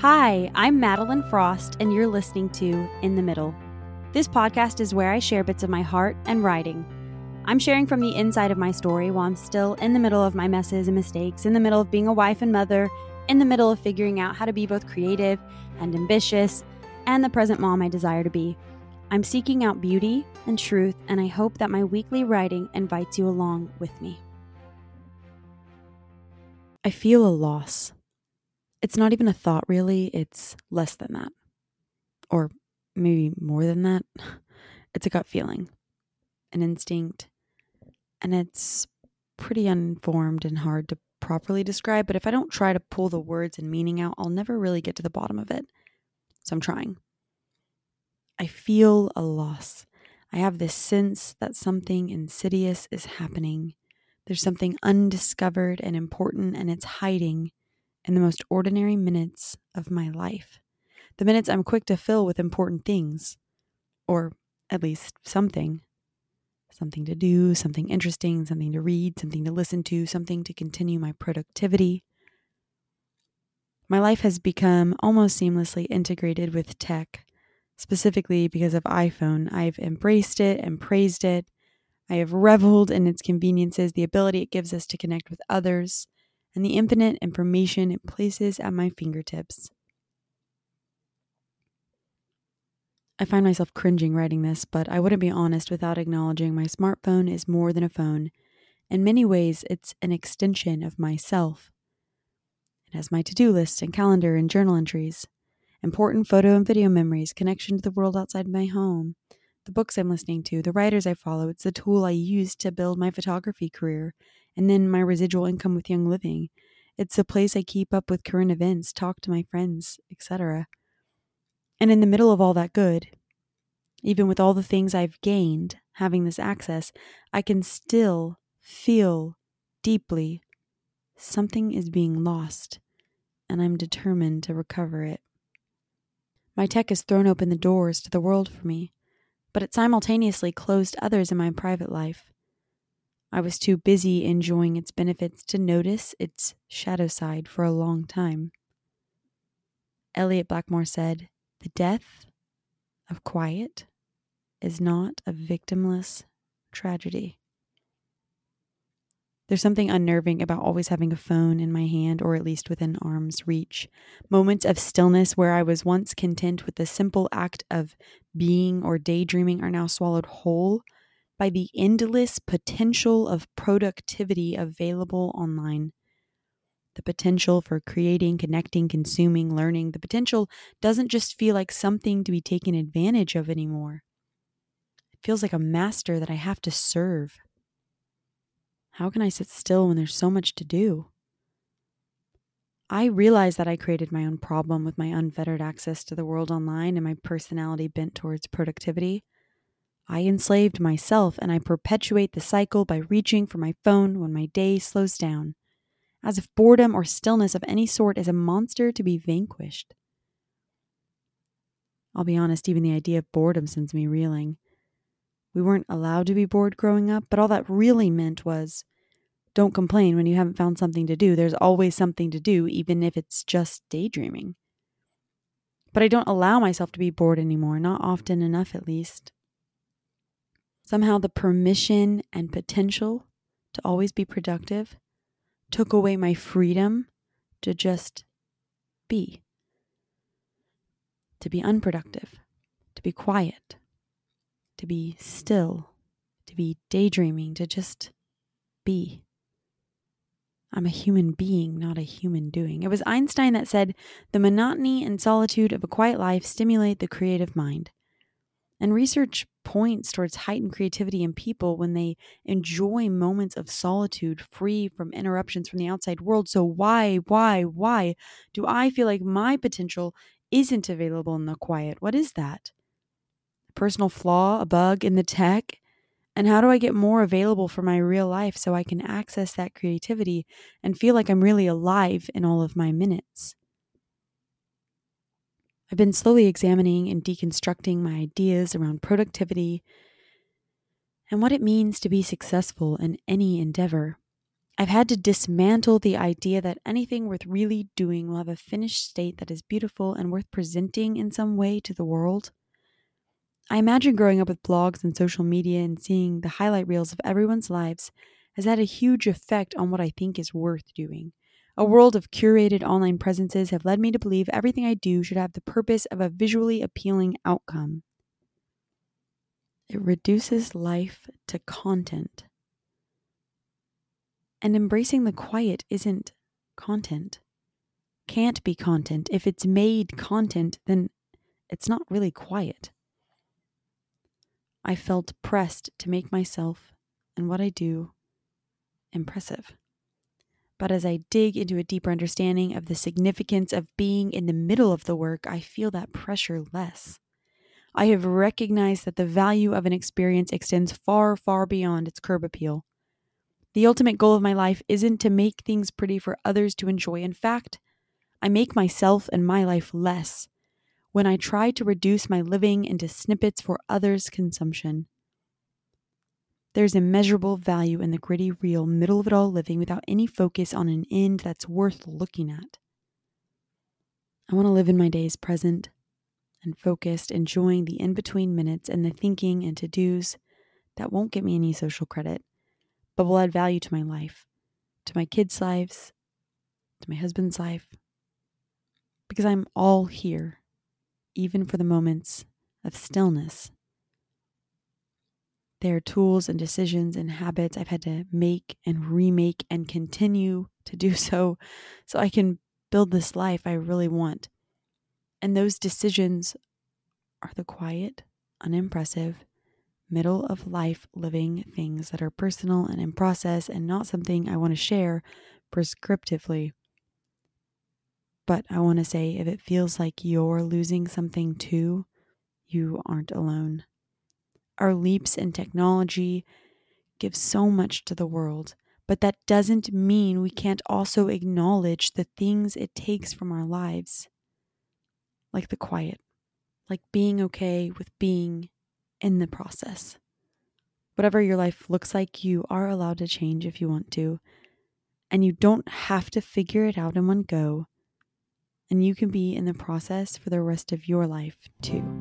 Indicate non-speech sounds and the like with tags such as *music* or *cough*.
Hi, I'm Madeleine Frost, and you're listening to In the Middle. This podcast is where I share bits of my heart and writing. I'm sharing from the inside of my story while I'm still in the middle of my messes and mistakes, in the middle of being a wife and mother, in the middle of figuring out how to be both creative and ambitious, and the present mom I desire to be. I'm seeking out beauty and truth, and I hope that my weekly writing invites you along with me. I feel a loss. It's not even a thought, really, it's less than that. Or maybe more than that. *laughs* It's a gut feeling, an instinct, and it's pretty unformed and hard to properly describe. But if I don't try to pull the words and meaning out, I'll never really get to the bottom of it. So I'm trying. I feel a loss. I have this sense that something insidious is happening. There's something undiscovered and important, and it's hiding in the most ordinary minutes of my life. The minutes I'm quick to fill with important things, or at least something. Something to do, something interesting, something to read, something to listen to, something to continue my productivity. My life has become almost seamlessly integrated with tech specifically because of iPhone. I've embraced it and praised it. I have reveled in its conveniences, the ability it gives us to connect with others, and the infinite information it places at my fingertips. I find myself cringing writing this, but I wouldn't be honest without acknowledging my smartphone is more than a phone. In many ways, it's an extension of myself. It has my to do list and calendar and journal entries important photo and video memories, connection to the world outside my home, the books I'm listening to, the writers I follow. It's the tool I use to build my photography career and then my residual income with Young Living. It's the place I keep up with current events, talk to my friends, etc. And in the middle of all that good, even with all the things I've gained having this access, I can still feel deeply something is being lost, and I'm determined to recover it. My tech has thrown open the doors to the world for me, but it simultaneously closed others in my private life. I was too busy enjoying its benefits to notice its shadow side for a long time. Eliot Blackmore said, The death of quiet is not a victimless tragedy. There's something unnerving about always having a phone in my hand or at least within arm's reach. Moments of stillness where I was once content with the simple act of being or daydreaming are now swallowed whole by the endless potential of productivity available online. The potential for creating, connecting, consuming, learning, the potential doesn't just feel like something to be taken advantage of anymore. It feels like a master that I have to serve. How can I sit still when there's so much to do? I realize that I created my own problem with my unfettered access to the world online and my personality bent towards productivity. I enslaved myself and I perpetuate the cycle by reaching for my phone when my day slows down, as if boredom or stillness of any sort is a monster to be vanquished. I'll be honest, even the idea of boredom sends me reeling. We weren't allowed to be bored growing up, but all that really meant was don't complain when you haven't found something to do. There's always something to do, even if it's just daydreaming. But I don't allow myself to be bored anymore, not often enough at least. Somehow the permission and potential to always be productive took away my freedom to just be, to be unproductive, to be quiet, to be still, to be daydreaming, to just be. I'm a human being, not a human doing. It was Einstein that said, The monotony and solitude of a quiet life stimulate the creative mind. And research points towards heightened creativity in people when they enjoy moments of solitude free from interruptions from the outside world. So, why, why, why do I feel like my potential isn't available in the quiet? What is that? A personal flaw, a bug in the tech? And how do I get more available for my real life so I can access that creativity and feel like I'm really alive in all of my minutes? I've been slowly examining and deconstructing my ideas around productivity and what it means to be successful in any endeavor. I've had to dismantle the idea that anything worth really doing will have a finished state that is beautiful and worth presenting in some way to the world. I imagine growing up with blogs and social media and seeing the highlight reels of everyone's lives has had a huge effect on what I think is worth doing. A world of curated online presences have led me to believe everything I do should have the purpose of a visually appealing outcome. It reduces life to content. And embracing the quiet isn't content. Can't be content. If it's made content, then it's not really quiet. I felt pressed to make myself and what I do impressive. But as I dig into a deeper understanding of the significance of being in the middle of the work, I feel that pressure less. I have recognized that the value of an experience extends far, far beyond its curb appeal. The ultimate goal of my life isn't to make things pretty for others to enjoy. In fact, I make myself and my life less when I try to reduce my living into snippets for others' consumption. There's immeasurable value in the gritty, real, middle of it all living without any focus on an end that's worth looking at. I want to live in my days present and focused, enjoying the in between minutes and the thinking and to dos that won't get me any social credit, but will add value to my life, to my kids' lives, to my husband's life, because I'm all here, even for the moments of stillness there are tools and decisions and habits I've had to make and remake and continue to do so so I can build this life I really want. And those decisions are the quiet, unimpressive, middle of life living things that are personal and in process and not something I want to share prescriptively. But I want to say if it feels like you're losing something too, you aren't alone. Our leaps in technology give so much to the world, but that doesn't mean we can't also acknowledge the things it takes from our lives, like the quiet, like being okay with being in the process. Whatever your life looks like, you are allowed to change if you want to, and you don't have to figure it out in one go, and you can be in the process for the rest of your life too.